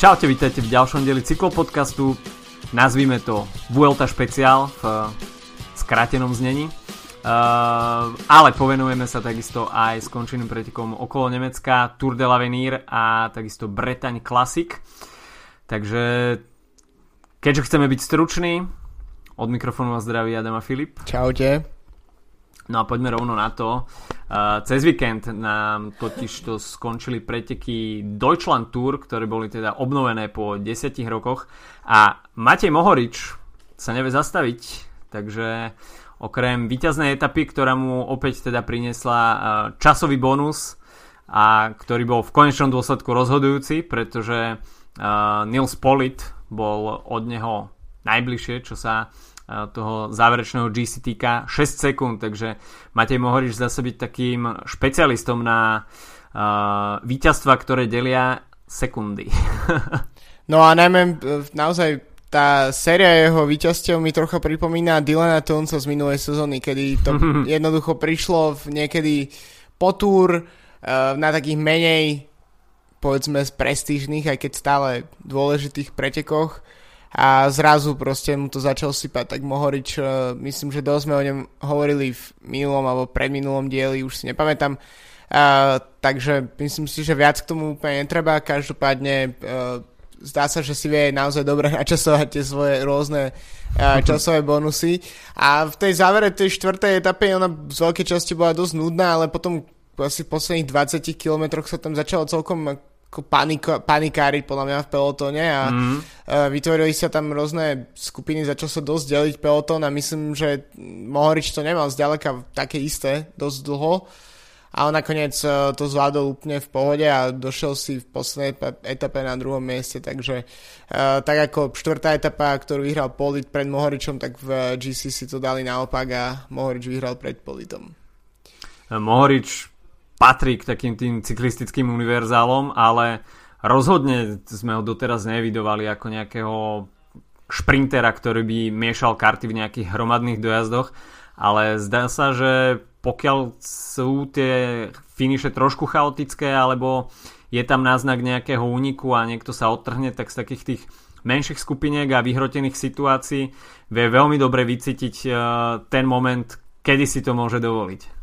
Čaute, vítajte v ďalšom dieli cyklopodcastu. Nazvime to Vuelta špeciál v skrátenom znení. Uh, ale povenujeme sa takisto aj skončeným pretekom okolo Nemecka, Tour de l'Avenir a takisto Bretaň Classic. Takže keďže chceme byť struční, od mikrofónu vás zdraví Adam a Filip. Čaute. No a poďme rovno na to. Uh, cez víkend nám totiž to skončili preteky Deutschland Tour, ktoré boli teda obnovené po 10 rokoch a Matej Mohorič sa nevie zastaviť, takže okrem víťaznej etapy, ktorá mu opäť teda priniesla uh, časový bonus a ktorý bol v konečnom dôsledku rozhodujúci, pretože uh, Nils Polit bol od neho najbližšie, čo sa toho záverečného GC týka 6 sekúnd, takže Matej Mohoriš zase byť takým špecialistom na uh, víťazstva, ktoré delia sekundy. no a najmä naozaj tá séria jeho víťazstiev mi trocha pripomína Dylana Tunca z minulej sezóny, kedy to jednoducho prišlo v niekedy po túr uh, na takých menej povedzme prestížnych, aj keď stále dôležitých pretekoch a zrazu proste mu to začal sypať, tak Mohorič, uh, myslím, že dosť sme o ňom hovorili v minulom alebo predminulom dieli, už si nepamätám, uh, takže myslím si, že viac k tomu úplne netreba, každopádne uh, zdá sa, že si vie naozaj dobre načasovať tie svoje rôzne uh, časové bonusy. A v tej závere tej štvrtej etape ona z veľkej časti bola dosť nudná, ale potom asi v posledných 20 kilometroch sa tam začalo celkom ako paniko, panikáriť podľa mňa v pelotóne a mm. vytvorili sa tam rôzne skupiny, začal sa dosť deliť pelotón a myslím, že Mohorič to nemal zďaleka také isté dosť dlho. Uh, ale nakoniec e, to zvládol úplne v pohode a došiel si v poslednej etape na druhom mieste, takže uh, tak ako štvrtá etapa, ktorú vyhral Polit pred Mohoričom, tak v GC si to dali naopak a Mohorič vyhral pred Politom. Mohorič patrí k takým tým cyklistickým univerzálom, ale rozhodne sme ho doteraz nevidovali ako nejakého šprintera, ktorý by miešal karty v nejakých hromadných dojazdoch, ale zdá sa, že pokiaľ sú tie finiše trošku chaotické alebo je tam náznak nejakého úniku a niekto sa odtrhne, tak z takých tých menších skupiniek a vyhrotených situácií vie veľmi dobre vycítiť uh, ten moment, kedy si to môže dovoliť.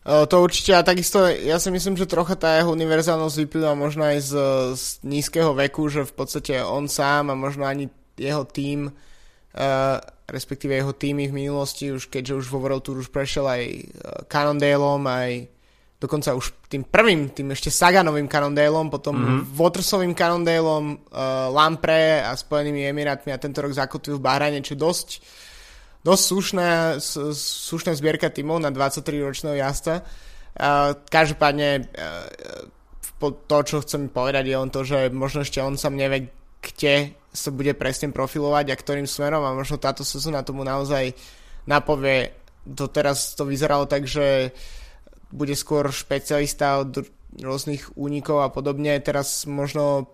Uh, to určite a takisto ja si myslím, že trocha tá jeho univerzálnosť vyplýva možno aj z, z nízkeho veku, že v podstate on sám a možno ani jeho tým uh, respektíve jeho týmy v minulosti, už keďže už vo World Tour už prešiel aj uh, Cannondaleom, aj dokonca už tým prvým, tým ešte Saganovým Cannondaleom, potom mm-hmm. Watersovým Cannondaleom, uh, Lampre a Spojenými Emirátmi a tento rok zakotvil v Bahrajne, čo dosť, dosť slušná, slušná zbierka tímov na 23-ročného jazda. Uh, každopádne uh, to, čo chcem povedať je on to, že možno ešte on sám nevie, kde sa bude presne profilovať a ktorým smerom a možno táto sezóna tomu naozaj napovie. Doteraz to vyzeralo tak, že bude skôr špecialista od rôznych únikov a podobne. Teraz možno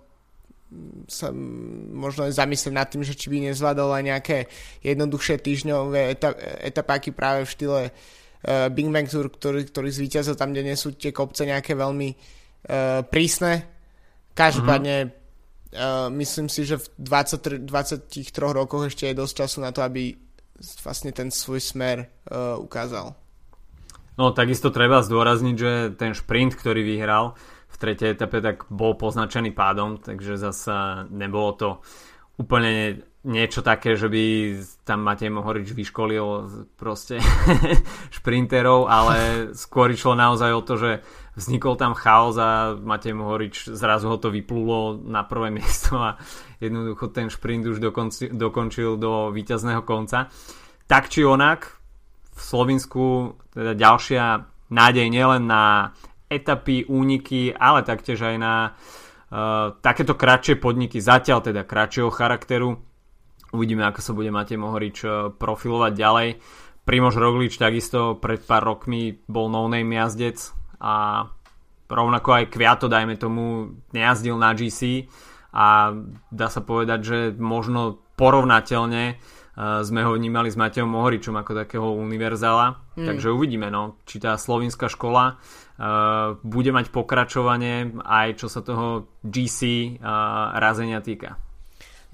sa možno zamyslieť nad tým, že či by nezvládol aj nejaké jednoduchšie týždňové etapáky práve v štýle uh, Big Bang Tour, ktorý, ktorý zvíťazil tam, kde nie sú tie kopce nejaké veľmi uh, prísne. Každopádne mm-hmm Uh, myslím si, že v 20, 23 rokoch ešte je dosť času na to, aby vlastne ten svoj smer uh, ukázal. No takisto treba zdôrazniť, že ten šprint, ktorý vyhral v tretej etape, tak bol poznačený pádom, takže zase nebolo to úplne niečo také, že by tam Matej Mohorič vyškolil proste šprinterov, ale skôr išlo naozaj o to, že vznikol tam chaos a Matej Mohorič zrazu ho to vyplulo na prvé miesto a jednoducho ten šprint už dokonci, dokončil do víťazného konca. Tak či onak, v Slovensku teda ďalšia nádej nielen na etapy, úniky, ale taktiež aj na uh, takéto kratšie podniky, zatiaľ teda kratšieho charakteru. Uvidíme, ako sa bude Matej Mohorič uh, profilovať ďalej. Primož Roglič takisto pred pár rokmi bol no-name jazdec, a rovnako aj Kviato, dajme tomu, nejazdil na GC a dá sa povedať, že možno porovnateľne sme ho vnímali s Matejom Mohoričom ako takého univerzála. Mm. Takže uvidíme, no, či tá slovinská škola bude mať pokračovanie aj čo sa toho GC uh, razenia týka.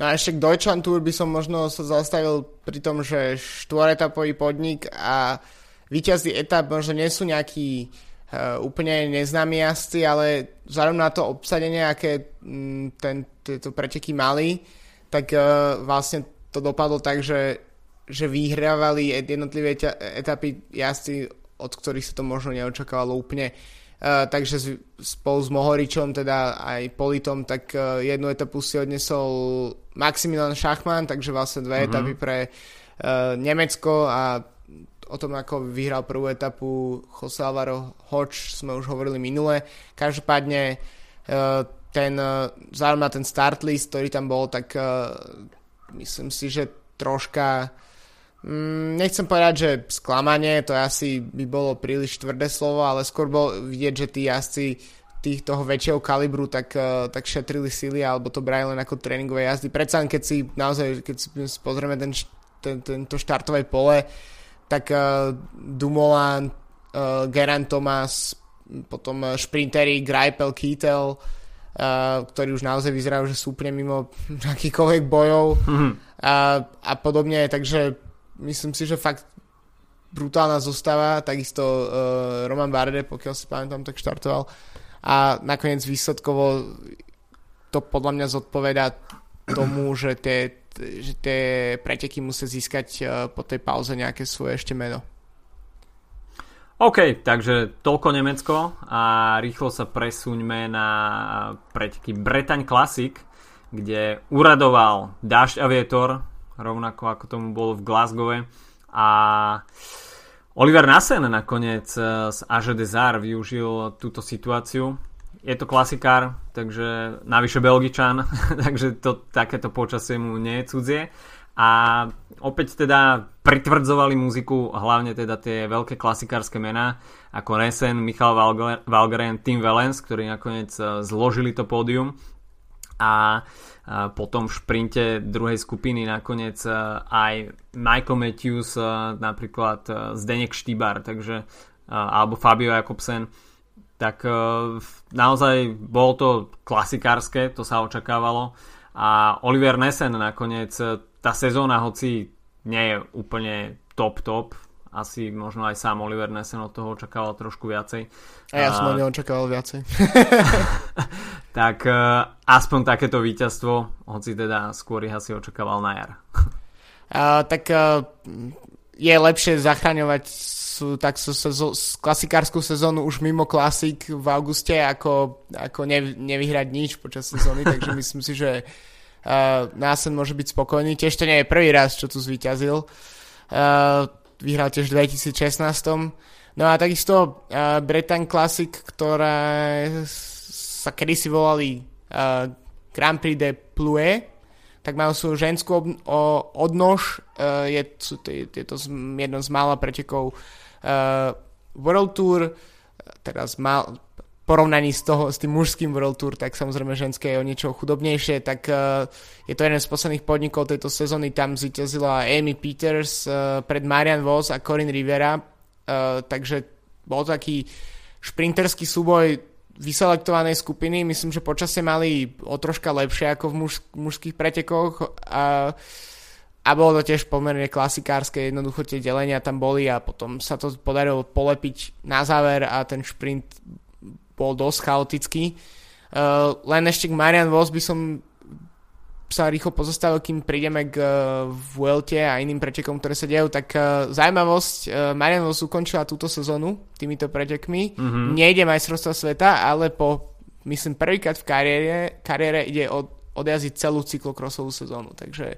No a ešte k Deutschland Tour by som možno sa zastavil pri tom, že štvoretapový podnik a víťazí etap možno nie sú nejakí uh, úplne neznámi jazdci, ale vzhľadom na to obsadenie, aké m, ten, tieto preteky mali, tak uh, vlastne to dopadlo tak, že, že vyhrávali jednotlivé etapy jazdci, od ktorých sa to možno neočakávalo úplne. Uh, takže spolu s Mohoričom, teda aj Politom, tak uh, jednu etapu si odnesol Maximilian Schachmann, takže vlastne dve mm-hmm. etapy pre uh, Nemecko a o tom, ako vyhral prvú etapu Jose Alvaro Hoč, sme už hovorili minule. Každopádne uh, ten, uh, na ten start list, ktorý tam bol, tak uh, myslím si, že troška mm, nechcem povedať, že sklamanie, to asi by bolo príliš tvrdé slovo, ale skôr bol vidieť, že tí jazdci tých toho väčšieho kalibru tak, uh, tak šetrili sily alebo to brali len ako tréningové jazdy. Predsa keď si naozaj, keď si pozrieme ten, ten, tento štartové pole, tak uh, Dumoulin, uh, Geran Thomas, potom šprintery Greipel, Kittel, uh, ktorí už naozaj vyzerajú, že sú úplne mimo akýkoľvek bojov mm-hmm. a, a podobne, takže myslím si, že fakt brutálna zostava, takisto uh, Roman Barde, pokiaľ si pamätám, tak štartoval a nakoniec výsledkovo to podľa mňa zodpoveda tomu, že tie, že tie preteky musia získať uh, po tej pauze nejaké svoje ešte meno. OK, takže toľko Nemecko a rýchlo sa presuňme na preteky Bretaň Classic, kde uradoval dážď a vietor, rovnako ako tomu bolo v Glasgowe. A Oliver Nassen nakoniec z Aže Desar využil túto situáciu. Je to klasikár, takže navyše Belgičan, takže to, takéto počasie mu nie je cudzie. A opäť teda pritvrdzovali muziku hlavne teda tie veľké klasikárske mená ako Resen, Michal Valgren, Tim Valens, ktorí nakoniec e, zložili to pódium. A potom v šprinte druhej skupiny nakoniec e, aj Michael Matthews, e, napríklad Zdenek Štýbar, takže alebo Fabio Jakobsen. Tak naozaj bolo to klasikárske, to sa očakávalo. A Oliver Nesen nakoniec tá sezóna, hoci nie je úplne top top, asi možno aj sám Oliver Nesen od toho očakával trošku viacej. A ja som od neho očakával viacej. tak uh, aspoň takéto víťazstvo, hoci teda skôr ich asi očakával na jar. uh, tak uh, je lepšie zachraňovať sú, tak sú sezo- klasikárskú sezónu už mimo klasik v auguste, ako, ako ne, nevyhrať nič počas sezóny, takže myslím si, že Uh, Násen môže byť spokojný. Tiež to nie je prvý raz, čo tu zvíťazil. Uh, vyhral tiež v 2016. No a takisto uh, Bretagne Classic, ktoré sa kedysi volali uh, Grand Prix de Ploué, tak majú svoju ženskú ob- o, odnož. Uh, je, sú to, je to z, jedno z mála pretekov uh, World Tour, teda z mal, porovnaní s, toho, s tým mužským World Tour, tak samozrejme ženské je o niečo chudobnejšie, tak uh, je to jeden z posledných podnikov tejto sezóny, tam zvíťazila Amy Peters uh, pred Marian Vos a Corinne Rivera, uh, takže bol taký šprinterský súboj vyselektovanej skupiny, myslím, že počasie mali o troška lepšie ako v muž, mužských pretekoch a, a bolo to tiež pomerne klasikárske, jednoducho tie delenia tam boli a potom sa to podarilo polepiť na záver a ten šprint bol dosť chaotický. Uh, len ešte k Marian Vos by som sa rýchlo pozostavil, kým prídeme k uh, Vuelte a iným pretekom, ktoré sa dejú, tak uh, zaujímavosť, uh, Marian Vos ukončila túto sezónu týmito pretekmi. Mm-hmm. Nejde majstrovstva sveta, ale po, myslím, prvýkrát v kariére, kariére ide od, odjazdiť celú cyklokrosovú sezónu, takže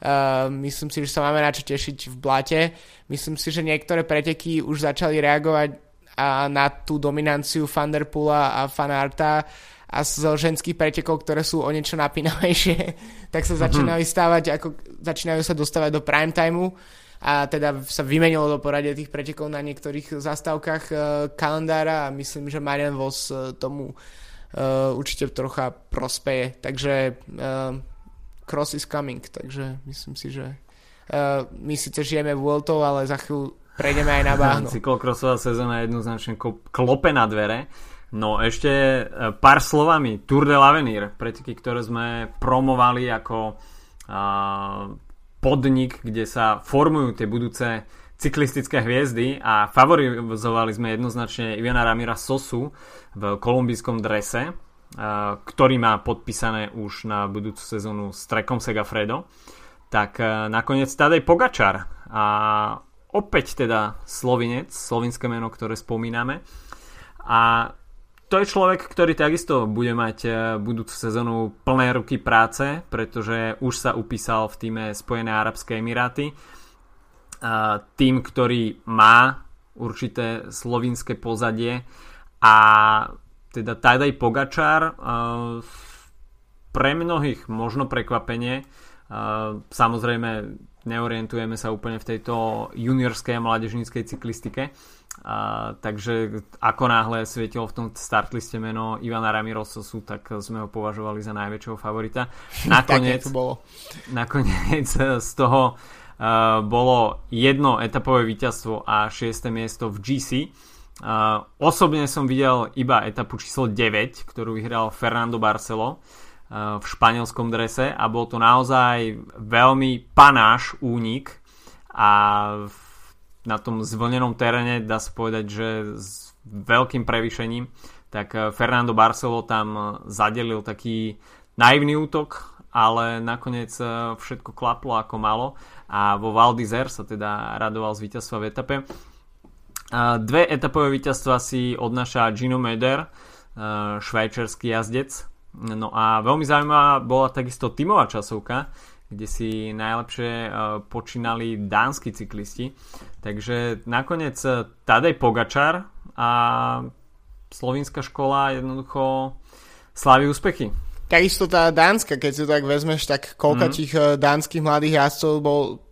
Uh, myslím si, že sa máme na čo tešiť v blate. Myslím si, že niektoré preteky už začali reagovať a na tú dominanciu Thunderpoola a Fanarta a z ženských pretekov, ktoré sú o niečo napínavejšie, tak sa mhm. začínajú stávať, ako začínajú sa dostávať do prime timeu a teda sa vymenilo do poradia tých pretekov na niektorých zastávkach uh, kalendára a myslím, že Marian Vos uh, tomu uh, určite trocha prospeje, takže uh, cross is coming, takže myslím si, že Uh, my síce žijeme Vueltou, ale za chvíľu prejdeme aj na báhnu. Cyklokrossová sezóna jednoznačne klope na dvere. No ešte e, pár slovami. Tour de l'Avenir, preteky, ktoré sme promovali ako uh, podnik, kde sa formujú tie budúce cyklistické hviezdy a favorizovali sme jednoznačne Ivana Ramira Sosu v kolumbijskom drese, uh, ktorý má podpísané už na budúcu sezónu s Trekom Segafredo. Tak uh, nakoniec Tadej Pogačar a opäť teda Slovinec, slovinské meno, ktoré spomíname. A to je človek, ktorý takisto bude mať e, budúcu sezónu plné ruky práce, pretože už sa upísal v týme Spojené Arabské Emiráty. Tým, ktorý má určité slovinské pozadie a teda Tadej Pogačar e, pre mnohých možno prekvapenie. E, samozrejme neorientujeme sa úplne v tejto juniorskej a mládežníckej cyklistike a, takže ako náhle svietilo v tom startliste meno Ivana Ramirososu, tak sme ho považovali za najväčšieho favorita. Nakoniec, to bolo. nakoniec z toho uh, bolo jedno etapové víťazstvo a šiesté miesto v GC. Uh, osobne som videl iba etapu číslo 9, ktorú vyhral Fernando Barcelo uh, v španielskom drese a bol to naozaj veľmi panáš únik a na tom zvlnenom teréne, dá sa povedať, že s veľkým prevýšením, tak eh, Fernando Barcelo tam eh, zadelil taký naivný útok, ale nakoniec eh, všetko klaplo ako malo a vo Val sa teda radoval z víťazstva v etape. Dve etapové víťazstva si odnáša Gino Meder, švajčerský jazdec. No a veľmi zaujímavá bola takisto tímová časovka, kde si najlepšie uh, počínali dánsky cyklisti. Takže nakoniec uh, Tadej Pogačar a slovínska škola jednoducho slaví úspechy. Takisto tá dánska, keď si to tak vezmeš, tak koľka mm. tých uh, dánskych mladých jazdcov bol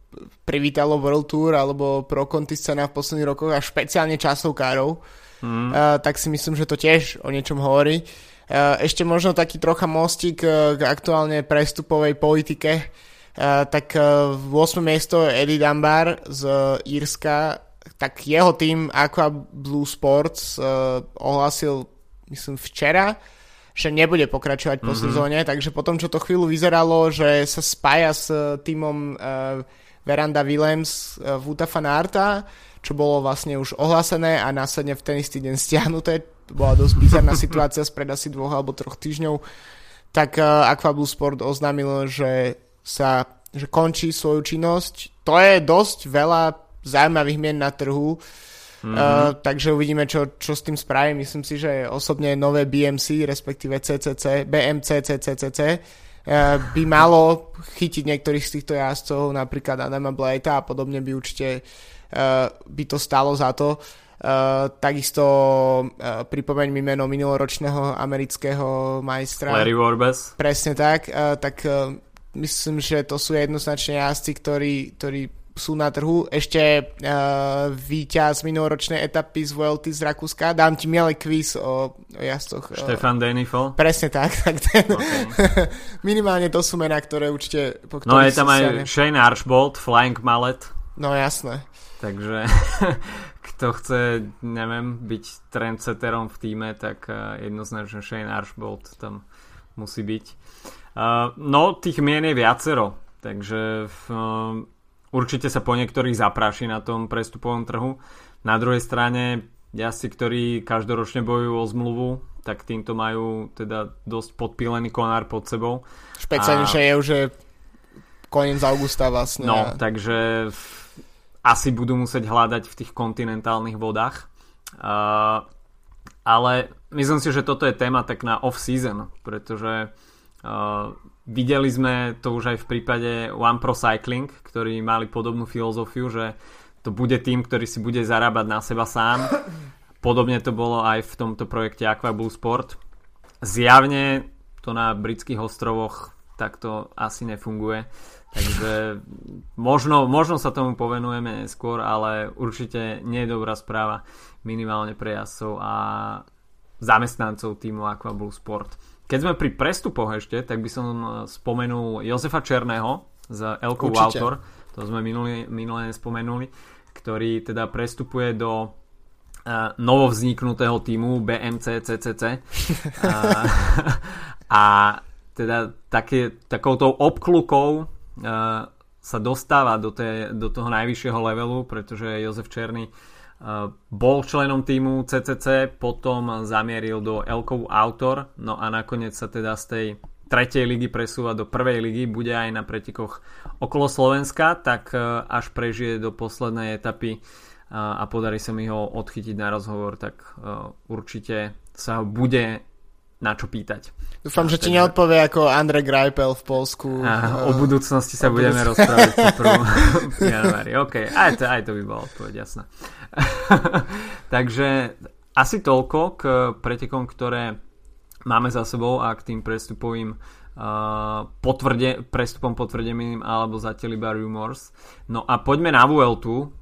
privítalo World Tour alebo Pro Conti scéna v posledných rokoch a špeciálne časovkárov, mm. uh, tak si myslím, že to tiež o niečom hovorí. Uh, ešte možno taký trocha mostík uh, k aktuálne prestupovej politike Eh, tak v 8. miesto Eddie Dunbar z Írska, tak jeho tým Aqua Blue Sports ohlasil, myslím, včera, že nebude pokračovať po mm-hmm. sezóne, takže potom, čo to chvíľu vyzeralo, že sa spája s týmom Veranda Willems Vuta Fanarta, čo bolo vlastne už ohlásené a následne v ten istý deň stiahnuté. Bola dosť bizarná situácia spred asi dvoch alebo troch týždňov. Tak uh, Aquablue Sport oznámil, že sa že končí svoju činnosť. To je dosť veľa zaujímavých mien na trhu, mm-hmm. uh, takže uvidíme, čo, čo s tým spraví. Myslím si, že osobne nové BMC, respektíve CCC, BMC, CCCC, uh, by malo chytiť niektorých z týchto jazdcov, napríklad Adama Blejta a podobne by určite uh, by to stalo za to. Uh, takisto uh, pripomeň mi meno minuloročného amerického majstra. Larry Warbes. Presne tak. Uh, tak uh, myslím, že to sú jednoznačne jazdci, ktorí, ktorí sú na trhu. Ešte uh, víťaz minuloročnej etapy z Vuelty z Rakúska. Dám ti milý quiz o, o jazdcoch. Štefan Denifol? Presne tak. tak ten, okay. minimálne to sú mená, ktoré určite... Po no je tam aj Shane Archbold, Flying Mallet. No jasné. Takže kto chce, neviem, byť trendsetterom v týme, tak uh, jednoznačne Shane Archbold tam musí byť. Uh, no, tých mien je viacero, takže uh, určite sa po niektorých zapráši na tom prestupovom trhu. Na druhej strane, jazdci, ktorí každoročne bojujú o zmluvu, tak týmto majú teda dosť podpílený konár pod sebou. Špeciálne, a... je už koniec augusta vlastne. No, takže asi budú musieť hľadať v tých kontinentálnych vodách. Uh, ale myslím si, že toto je téma tak na off-season, pretože Uh, videli sme to už aj v prípade One Pro Cycling, ktorí mali podobnú filozofiu, že to bude tým, ktorý si bude zarábať na seba sám. Podobne to bolo aj v tomto projekte Aqua Blue Sport. Zjavne to na britských ostrovoch takto asi nefunguje. Takže možno, možno sa tomu povenujeme neskôr, ale určite nie je dobrá správa minimálne pre jazdcov a zamestnancov týmu Aqua Blue Sport. Keď sme pri prestupoch ešte, tak by som spomenul Jozefa Černého z Elko Autor. To sme minulé, minulé nespomenuli, ktorý teda prestupuje do uh, novovzniknutého týmu BMC CCC a, a teda také, takouto obklukou uh, sa dostáva do, té, do toho najvyššieho levelu, pretože Jozef Černý bol členom týmu CCC, potom zamieril do Elkov Autor, no a nakoniec sa teda z tej tretej ligy presúva do prvej ligy, bude aj na pretekoch okolo Slovenska, tak až prežije do poslednej etapy a podarí sa mi ho odchytiť na rozhovor, tak určite sa ho bude na čo pýtať. Dúfam, že ti neodpovie ako Andre Greipel v Polsku. A, o budúcnosti sa o budeme budúcnosti. rozprávať v januári. OK, aj to, aj to by bola odpoveď, jasná. Takže asi toľko k pretekom, ktoré máme za sebou a k tým prestupovým uh, potvrde, prestupom potvrdeným alebo zatiaľ iba rumors. No a poďme na Vueltu,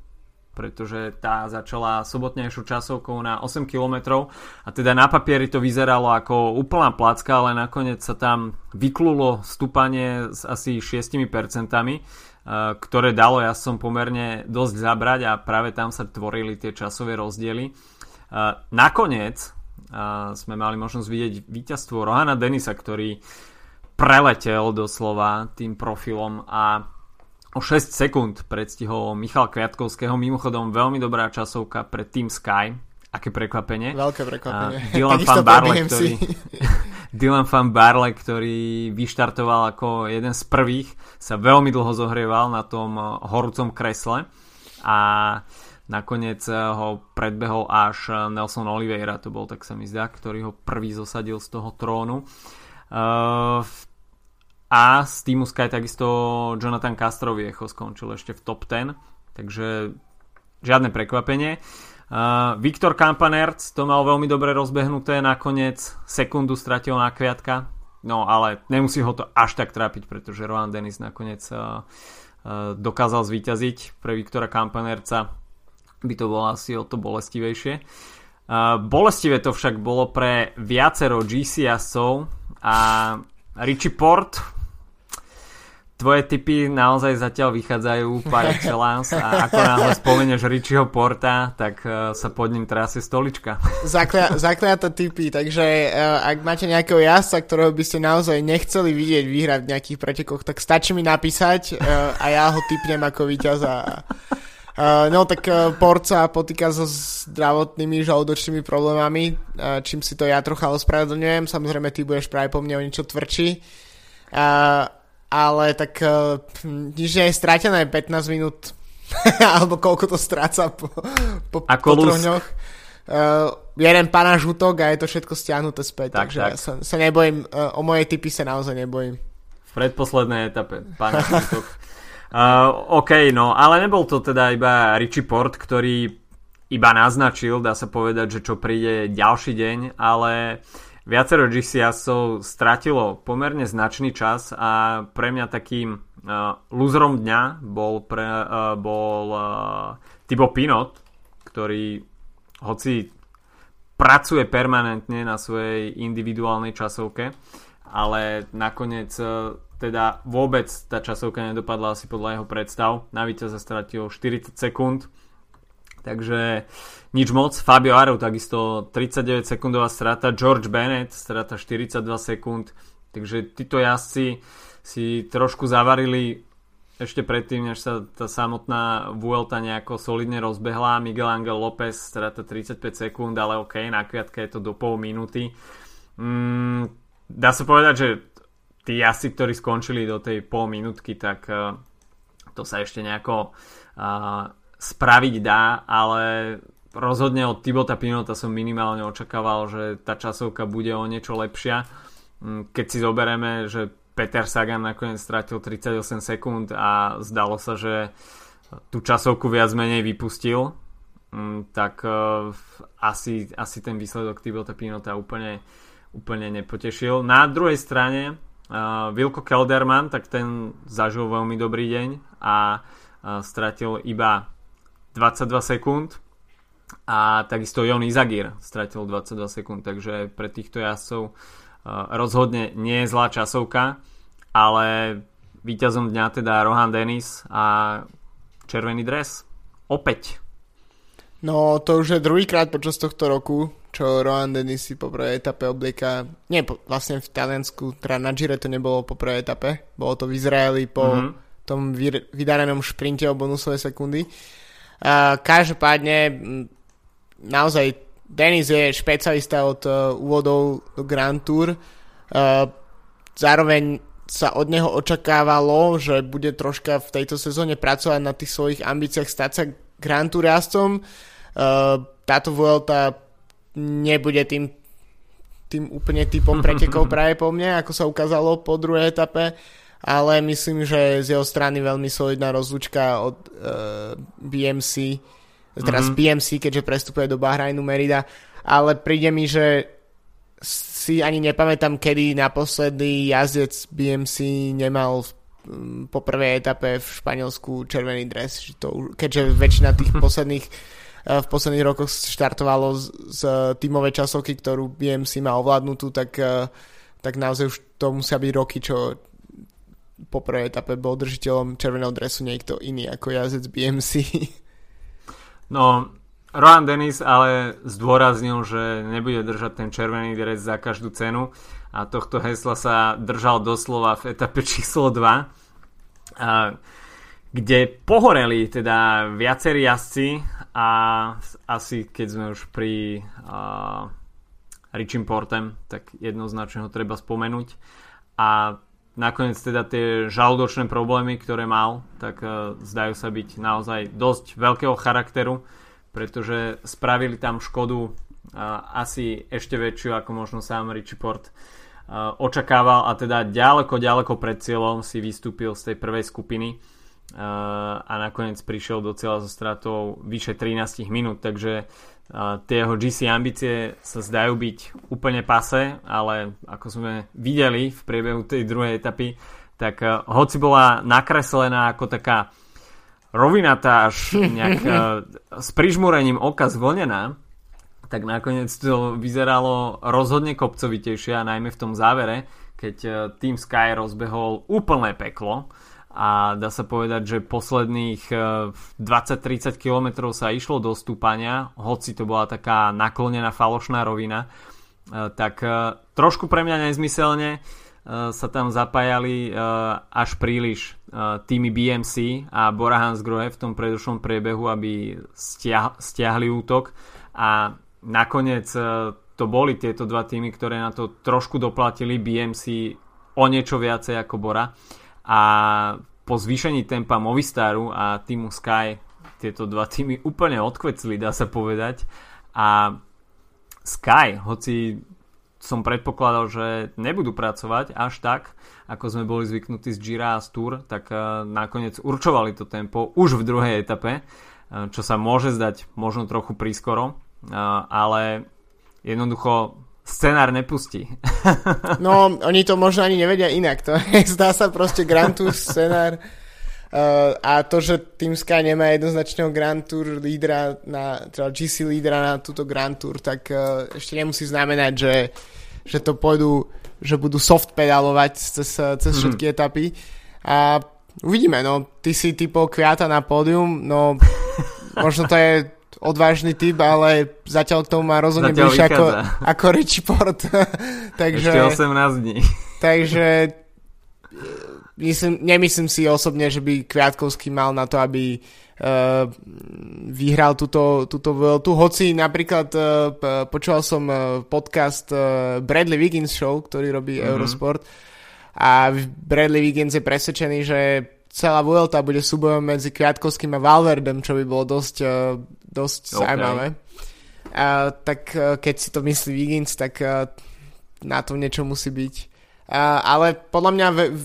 pretože tá začala sobotnejšou časovkou na 8 km a teda na papieri to vyzeralo ako úplná placka, ale nakoniec sa tam vyklulo stúpanie s asi 6%, ktoré dalo ja som pomerne dosť zabrať a práve tam sa tvorili tie časové rozdiely. Nakoniec sme mali možnosť vidieť víťazstvo Rohana Denisa, ktorý preletel doslova tým profilom a o 6 sekúnd predstihol Michal Kviatkovského. Mimochodom veľmi dobrá časovka pre Team Sky. Aké prekvapenie. Veľké prekvapenie. Dylan, Van Barle, ktorý, Dylan Van Barle, ktorý vyštartoval ako jeden z prvých, sa veľmi dlho zohrieval na tom eh, horúcom kresle a nakoniec eh, ho predbehol až eh, Nelson Oliveira, to bol tak sa mi zdá, ktorý ho prvý zosadil z toho trónu. Uh, a z týmu Sky takisto Jonathan Castroviecho skončil ešte v top 10, takže žiadne prekvapenie. Uh, Viktor Kampanerc to mal veľmi dobre rozbehnuté, nakoniec sekundu stratil na kviatka, no ale nemusí ho to až tak trápiť, pretože Rohan Dennis nakoniec uh, uh, dokázal zvíťaziť pre Viktora Kampanerca, by to bolo asi o to bolestivejšie. Uh, bolestivé to však bolo pre viacero GC jazdcov a Richie Port tvoje typy naozaj zatiaľ vychádzajú par excellence a ako náhle spomenieš Richieho Porta, tak uh, sa pod ním trasie stolička. Zaklia, zakliaté typy, takže uh, ak máte nejakého jazdca, ktorého by ste naozaj nechceli vidieť vyhrať v nejakých pretekoch, tak stačí mi napísať uh, a ja ho typnem ako víťaza. No tak uh, Port sa potýka so zdravotnými žalúdočnými problémami, čím si to ja trocha ospravedlňujem. Samozrejme, ty budeš práve po mne o niečo tvrdší. Ale tak uh, nič nie je stratené 15 minút alebo koľko to stráca po, po, po troch. Uh, jeden panáš útok a je to všetko stiahnuté späť, tak, takže tak. ja sa, sa nebojím, uh, o moje typy sa naozaj nebojím. V predposlednej etape panáš útok. Uh, OK, no, ale nebol to teda iba Richie Port, ktorý iba naznačil, dá sa povedať, že čo príde ďalší deň, ale uh, Viacero GCSov stratilo pomerne značný čas a pre mňa takým uh, loserom dňa bol, pre, uh, bol uh, Thibaut Pinot, ktorý hoci pracuje permanentne na svojej individuálnej časovke, ale nakoniec teda vôbec tá časovka nedopadla asi podľa jeho predstav. Na sa stratil 40 sekúnd, takže nič moc. Fabio Aru takisto 39 sekundová strata, George Bennett strata 42 sekúnd, takže títo jazdci si trošku zavarili ešte predtým, než sa tá samotná Vuelta nejako solidne rozbehla. Miguel Angel López strata 35 sekúnd, ale ok, na kviatka je to do pol minúty. Mm, dá sa povedať, že tí jazdci, ktorí skončili do tej pol minútky, tak uh, to sa ešte nejako uh, spraviť dá, ale rozhodne od Tibota Pinota som minimálne očakával, že tá časovka bude o niečo lepšia. Mm, keď si zoberieme, že Peter Sagan nakoniec stratil 38 sekúnd a zdalo sa, že tú časovku viac menej vypustil, mm, tak uh, asi, asi ten výsledok Tibota Pinota úplne, úplne nepotešil. Na druhej strane uh, Wilko Kelderman, tak ten zažil veľmi dobrý deň a uh, stratil iba 22 sekúnd a takisto Jon Izagir stratil 22 sekúnd, takže pre týchto jazdcov uh, rozhodne nie je zlá časovka, ale víťazom dňa teda Rohan Dennis a červený dres. Opäť. No to už je druhýkrát počas tohto roku, čo Rohan Dennis si po prvej etape oblieka, nie po, vlastne v Taliansku, teda na Gire to nebolo po prvej etape, bolo to v Izraeli po mm-hmm. tom vydarenom šprinte o bonusové sekundy. Uh, každopádne naozaj Denis je špecialista od uh, úvodov do Grand Tour. Uh, zároveň sa od neho očakávalo, že bude troška v tejto sezóne pracovať na tých svojich ambíciách stať sa Grand Tour jazdcom. Uh, táto Vuelta nebude tým, tým úplne typom pretekov práve po mne, ako sa ukázalo po druhej etape, ale myslím, že z jeho strany veľmi solidná rozlučka od uh, BMC teraz mm-hmm. BMC, keďže prestupuje do Bahrajnu Merida, ale príde mi, že si ani nepamätám, kedy naposledy jazdec BMC nemal mm, po prvej etape v Španielsku červený dres, to, keďže väčšina tých posledných eh, v posledných rokoch štartovalo z, z tímovej časovky, ktorú BMC má ovládnutú, tak, eh, tak naozaj už to musia byť roky, čo po prvej etape bol držiteľom červeného dresu niekto iný ako jazdec BMC. No, Rohan Dennis ale zdôraznil, že nebude držať ten červený dres za každú cenu a tohto hesla sa držal doslova v etape číslo 2, a, kde pohoreli teda viacerí jazdci a asi keď sme už pri a, Richim Portem, tak jednoznačne ho treba spomenúť a nakoniec teda tie žalúdočné problémy, ktoré mal, tak uh, zdajú sa byť naozaj dosť veľkého charakteru, pretože spravili tam škodu uh, asi ešte väčšiu, ako možno sám Richie Port uh, očakával a teda ďaleko, ďaleko pred cieľom si vystúpil z tej prvej skupiny a nakoniec prišiel do cieľa so stratou vyše 13 minút, takže tie jeho GC ambície sa zdajú byť úplne pase, ale ako sme videli v priebehu tej druhej etapy, tak uh, hoci bola nakreslená ako taká rovinatá až nejak uh, s prižmúrením oka zvlnená, tak nakoniec to vyzeralo rozhodne kopcovitejšie a najmä v tom závere, keď uh, Team Sky rozbehol úplné peklo a dá sa povedať, že posledných 20-30 e, km sa išlo do stúpania, hoci to bola taká naklonená falošná rovina, e, tak e, trošku pre mňa nezmyselne sa tam zapájali až príliš týmy BMC a Bora Hansgrohe v tom predošlom priebehu, aby stiahli útok. A nakoniec to boli tieto dva týmy, ktoré na to trošku doplatili BMC o niečo viacej ako Bora a po zvýšení tempa Movistaru a týmu Sky tieto dva týmy úplne odkvecli, dá sa povedať. A Sky, hoci som predpokladal, že nebudú pracovať až tak, ako sme boli zvyknutí z Gira a z Tour, tak uh, nakoniec určovali to tempo už v druhej etape, uh, čo sa môže zdať možno trochu prískoro, uh, ale jednoducho scenár nepustí. no, oni to možno ani nevedia inak. To je, zdá sa proste Grand Tour scenár. Uh, a to, že Team Sky nemá jednoznačného Grand Tour lídra na, teda GC lídra na túto Grand Tour, tak uh, ešte nemusí znamenať, že, že to pôjdu, že budú soft pedalovať cez, cez mm. všetky etapy. A uvidíme, no. Ty si typol kviata na pódium, no možno to je odvážny typ, ale zatiaľ k tomu má rozhodne bližšie ako, ako Richie Port. takže, Ešte 18 dní. takže myslím, nemyslím si osobne, že by Kviatkovský mal na to, aby uh, vyhral túto, túto Vueltu. Hoci napríklad uh, počúval som podcast uh, Bradley Wiggins Show, ktorý robí mm-hmm. Eurosport a Bradley Wiggins je presvedčený, že celá Vuelta bude súbojom medzi Kviatkovským a Valverdem, čo by bolo dosť, uh, dosť okay. zaujímavé. Uh, tak uh, keď si to myslí Wiggins, tak uh, na to niečo musí byť. Uh, ale podľa mňa v, v,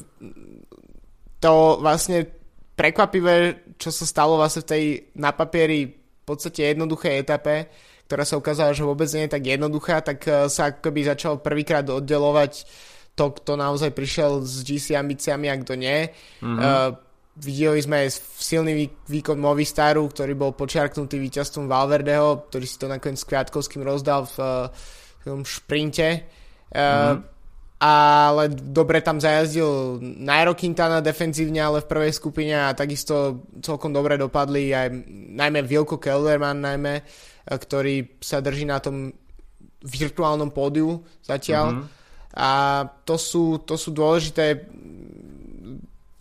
to vlastne prekvapivé, čo sa stalo vlastne v tej na papieri v podstate jednoduchej etape, ktorá sa ukázala, že vôbec nie je tak jednoduchá, tak uh, sa akoby začal prvýkrát oddelovať to, kto naozaj prišiel s GC ambíciami a kto nie. Mm-hmm. Uh, videli sme silný výkon Movistaru, ktorý bol počiarknutý víťazstvom Valverdeho, ktorý si to nakoniec s Kviatkovským rozdal v, v tom šprinte. Mm-hmm. ale dobre tam zajazdil Nairo Quintana defenzívne, ale v prvej skupine a takisto celkom dobre dopadli aj najmä Vilko Kellerman najmä, ktorý sa drží na tom virtuálnom pódiu zatiaľ. Mm-hmm. A to sú, to sú dôležité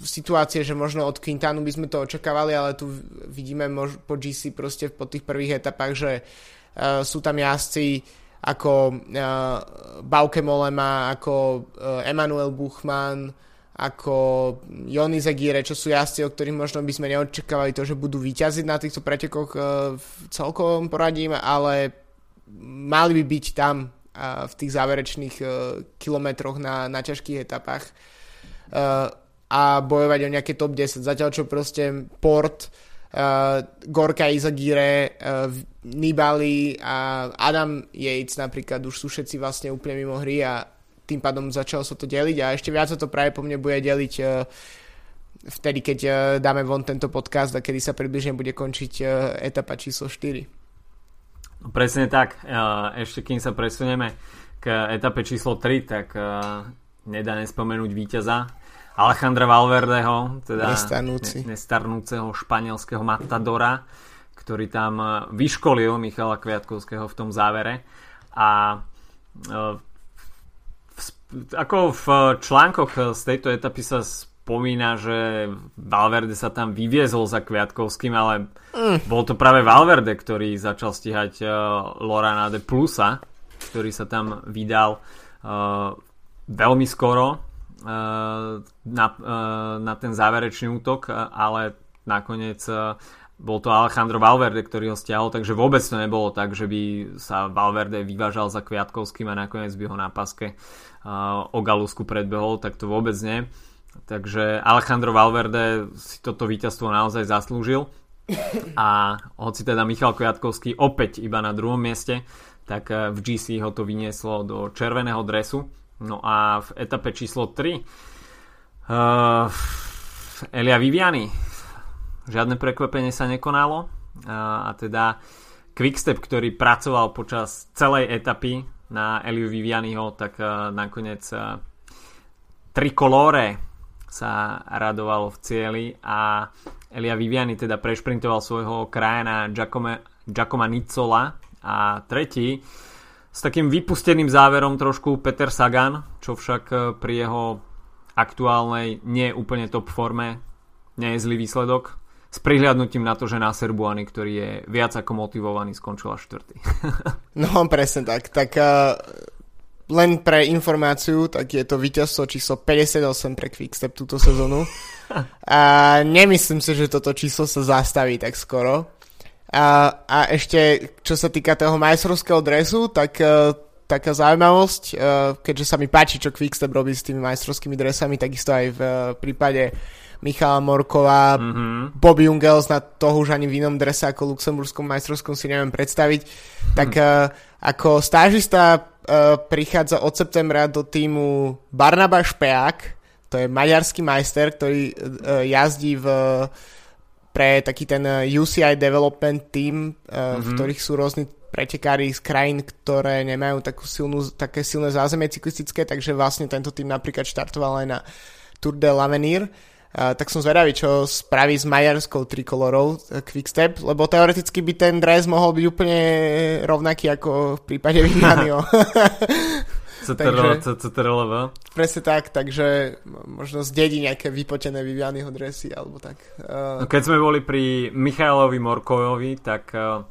situácie, že možno od Quintanu by sme to očakávali, ale tu vidíme mož- po GC proste po tých prvých etapách, že uh, sú tam jazdci ako uh, Bauke Molema, ako uh, Emanuel Buchmann, ako Jony Zegire, čo sú jazdci, o ktorých možno by sme neočakávali to, že budú vyťaziť na týchto pretekoch uh, v celkovom poradím, ale mali by byť tam uh, v tých záverečných uh, kilometroch na, na ťažkých etapách. Uh, a bojovať o nejaké top 10. Zatiaľ čo proste Port, uh, Gorka Izagire, uh, Nibali a Adam Yates napríklad už sú všetci vlastne úplne mimo hry a tým pádom začalo sa to deliť a ešte viac sa to práve po mne bude deliť uh, vtedy, keď uh, dáme von tento podcast a kedy sa približne bude končiť uh, etapa číslo 4. No, presne tak. Uh, ešte kým sa presunieme k etape číslo 3, tak uh, nedá nespomenúť víťaza Alejandra Valverdeho, teda Nestarnúci. nestarnúceho španielského matadora, ktorý tam e, vyškolil Michala Kviatkovského v tom závere. A e, v, ako v článkoch z tejto etapy sa spomína, že Valverde sa tam vyviezol za Kviatkovským, ale mm. bol to práve Valverde, ktorý začal stíhať uh, Lorana de Plusa, ktorý sa tam vydal uh, veľmi skoro na, eh, na ten záverečný útok, ale nakoniec eh, bol to Alejandro Valverde, ktorý ho stiahol, takže vôbec to nebolo tak, že by sa Valverde vyvážal za Kviatkovským a nakoniec by ho na paske o Galusku predbehol, tak to vôbec nie. Takže Alejandro Valverde si toto víťazstvo naozaj zaslúžil a hoci teda Michal Kviatkovský opäť iba na druhom mieste, tak v GC ho to vynieslo do červeného dresu No a v etape číslo 3 uh, eh, Elia Viviani. Žiadne prekvapenie sa nekonalo. Uh, a teda Quickstep, ktorý pracoval počas celej etapy na Eliu Vivianiho, tak uh, nakoniec uh, trikolore sa radovalo v cieli a Elia Viviani teda prešprintoval svojho krajana Giacome, Giacoma Nicola a tretí s takým vypusteným záverom trošku Peter Sagan, čo však e, pri jeho aktuálnej nie úplne top forme nie je zlý výsledok. S prihľadnutím na to, že na Serbuany, ktorý je viac ako motivovaný, skončil až štvrtý. no presne tak. Tak uh, len pre informáciu, tak je to víťazstvo číslo 58 pre Quickstep túto sezónu. A nemyslím si, že toto číslo sa zastaví tak skoro. A, a ešte, čo sa týka toho majstrovského dresu, tak uh, taká zaujímavosť, uh, keďže sa mi páči, čo Quickstep robí s tými majstrovskými dresami, takisto aj v uh, prípade Michala Morkova, mm-hmm. Bobby Jungels na toho už ani v inom drese ako luxemburskom majstrovskom si neviem predstaviť. Tak uh, ako stážista uh, prichádza od septembra do týmu Barnaba Špeák, to je maďarský majster, ktorý uh, jazdí v uh, pre taký ten eh, UCI development team, mm-hmm. v mhm. ktorých sú rôzni pretekári z krajín, ktoré nemajú takú silnú, také silné zázemie cyklistické, takže vlastne tento tým napríklad štartoval aj na Tour de l'Avenir. Uh, tak som zvedavý, čo spraví s maďarskou trikolorou Quickstep, lebo teoreticky by ten dres mohol byť úplne rovnaký ako v prípade Vivianio. CTRL, Presne tak, takže možno zdedí nejaké vypotené Vivianyho dresy alebo tak. Uh... Keď sme boli pri Michailovi Morkojovi, tak uh,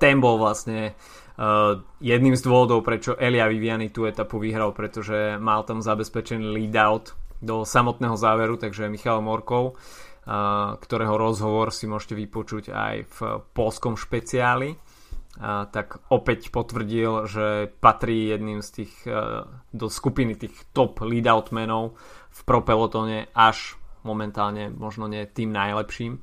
ten bol vlastne uh, jedným z dôvodov, prečo Elia Viviani tú etapu vyhral, pretože mal tam zabezpečený lead out do samotného záveru, takže Michal Morkov, uh, ktorého rozhovor si môžete vypočuť aj v polskom špeciáli tak opäť potvrdil, že patrí jedným z tých uh, do skupiny tých top lead-out menov v pro pelotone až momentálne možno nie tým najlepším.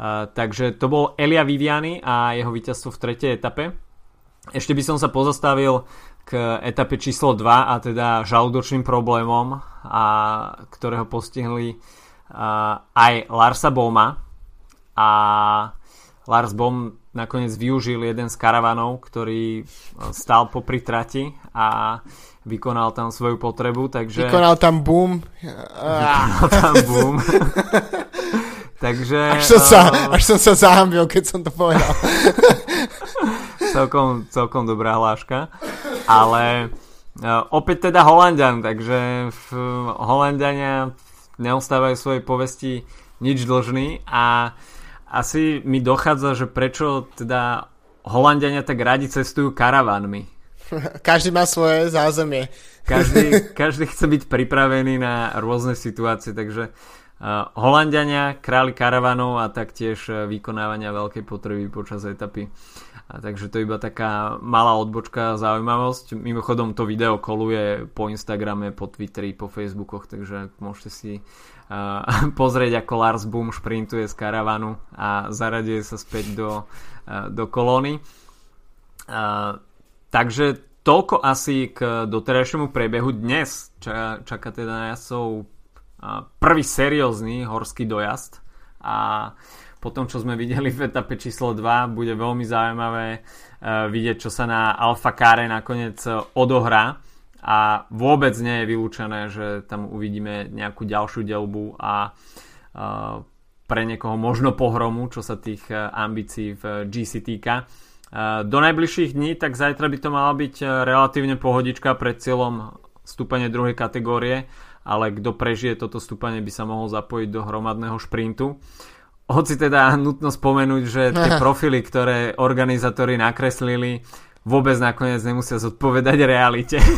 Uh, takže to bol Elia Viviani a jeho víťazstvo v tretej etape. Ešte by som sa pozastavil k etape číslo 2 a teda žalúdočným problémom, a, ktorého postihli uh, aj Larsa Boma a Lars Bom nakoniec využil jeden z karavanov, ktorý e, stál po trati a vykonal tam svoju potrebu, takže... Vykonal tam boom. Vykonal tam boom. takže... Až som, sa, uh, až som sa zahambil, keď som to povedal. celkom, celkom dobrá hláška. Ale uh, opäť teda Holandian, takže Holandiania neostávajú svojej povesti nič dlžný a asi mi dochádza, že prečo teda Holandiania tak radi cestujú karavánmi. Každý má svoje zázemie. Každý, každý chce byť pripravený na rôzne situácie, takže uh, Holandiania, králi karavanov a taktiež uh, vykonávania veľkej potreby počas etapy. A takže to je iba taká malá odbočka zaujímavosť. Mimochodom to video koluje po Instagrame, po Twitteri, po Facebookoch, takže môžete si pozrieť ako Lars Boom šprintuje z karavanu a zaraduje sa späť do, do kolóny. Takže toľko asi k doterajšiemu prebehu. Dnes čaká, čaká teda uh, prvý seriózny horský dojazd a po tom, čo sme videli v etape číslo 2, bude veľmi zaujímavé uh, vidieť, čo sa na Alfa Kare nakoniec e, odohrá a vôbec nie je vylúčené, že tam uvidíme nejakú ďalšiu delbu a uh, pre niekoho možno pohromu, čo sa tých ambícií v GC týka. Do najbližších dní, tak zajtra by to mala byť relatívne pohodička pred cieľom stúpanie druhej kategórie, ale kto prežije toto stúpanie by sa mohol zapojiť do hromadného šprintu. Hoci teda nutno spomenúť, že tie profily, ktoré organizátori nakreslili, vôbec nakoniec nemusia zodpovedať realite.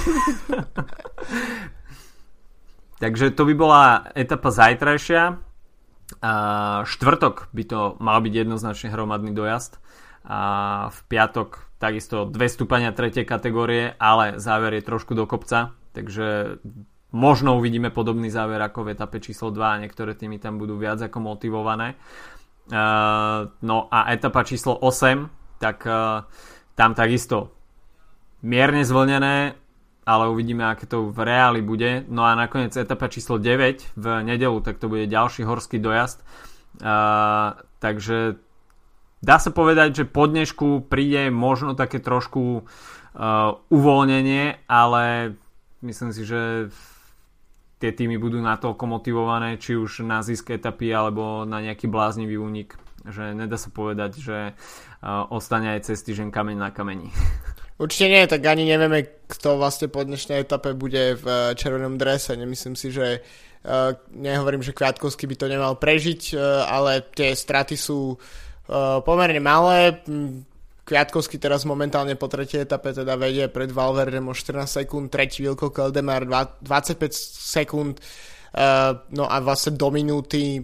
Takže to by bola etapa zajtrajšia. A štvrtok by to mal byť jednoznačne hromadný dojazd. A v piatok takisto dve stúpania tretej kategórie, ale záver je trošku do kopca. Takže Možno uvidíme podobný záver ako v etape číslo 2 a niektoré týmy tam budú viac ako motivované. No a etapa číslo 8, tak tam takisto mierne zvlnené, ale uvidíme, aké to v reáli bude. No a nakoniec etapa číslo 9 v nedelu, tak to bude ďalší horský dojazd. Uh, takže dá sa povedať, že po dnešku príde možno také trošku uh, uvoľnenie, ale myslím si, že tie týmy budú natoľko motivované, či už na zisk etapy alebo na nejaký bláznivý únik. Že nedá sa povedať, že ostane aj cesty žen kameň na kameni. Určite nie, tak ani nevieme, kto vlastne po dnešnej etape bude v uh, červenom drese. Nemyslím si, že uh, nehovorím, že Kviatkovský by to nemal prežiť, uh, ale tie straty sú pomerne malé. Kviatkovský teraz momentálne po tretej etape teda vedie pred Valverdem o 14 sekúnd, tretí Vilko Keldemar 25 sekúnd, no a vlastne do minúty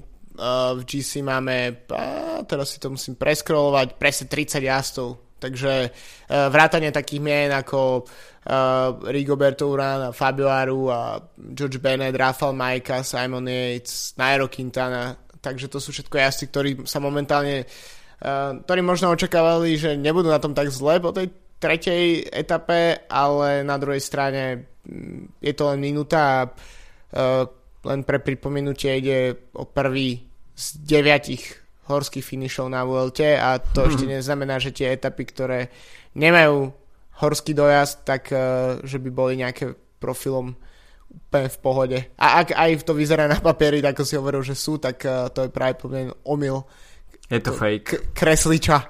v GC máme, uh, teraz si to musím preskrolovať, presne 30 jazdov, takže uh, vrátanie takých mien ako uh, Rigoberto Urán, Fabio Aru a George Bennett, Rafael Majka, Simon Yates, Nairo Quintana, takže to sú všetko jazdci, ktorí sa momentálne Eh, ktorí možno očakávali, že nebudú na tom tak zle po tej tretej etape, ale na druhej strane mm, je to len minúta a len pre pripomenutie ide o prvý z deviatich horských finišov na VLT a to ešte mhm. neznamená, že tie etapy, ktoré nemajú horský dojazd, tak uh, že by boli nejaké profilom úplne v pohode. A ak aj to vyzerá na papieri, ako si hovoril, že sú, tak uh, to je práve poviem omyl je to fake. K- kresliča.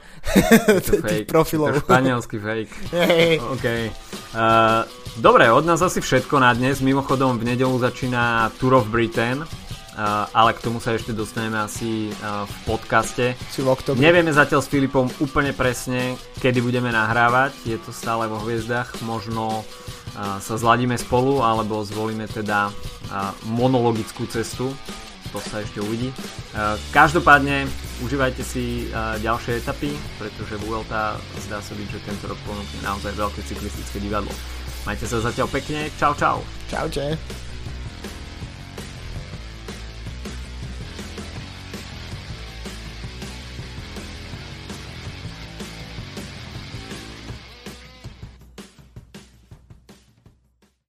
Je to fake. profilov. Je to španielský fake. Hey. Okay. Uh, dobre, od nás asi všetko na dnes. Mimochodom v nedelu začína Tour of Britain. Uh, ale k tomu sa ešte dostaneme asi uh, v podcaste. Či v Nevieme zatiaľ s Filipom úplne presne, kedy budeme nahrávať. Je to stále vo hviezdach. Možno uh, sa zladíme spolu, alebo zvolíme teda monologickú cestu to sa ešte uvidí. Každopádne užívajte si ďalšie etapy, pretože Vuelta zdá sa byť, že tento rok ponúkne naozaj veľké cyklistické divadlo. Majte sa zatiaľ pekne, čau čau. Čaute.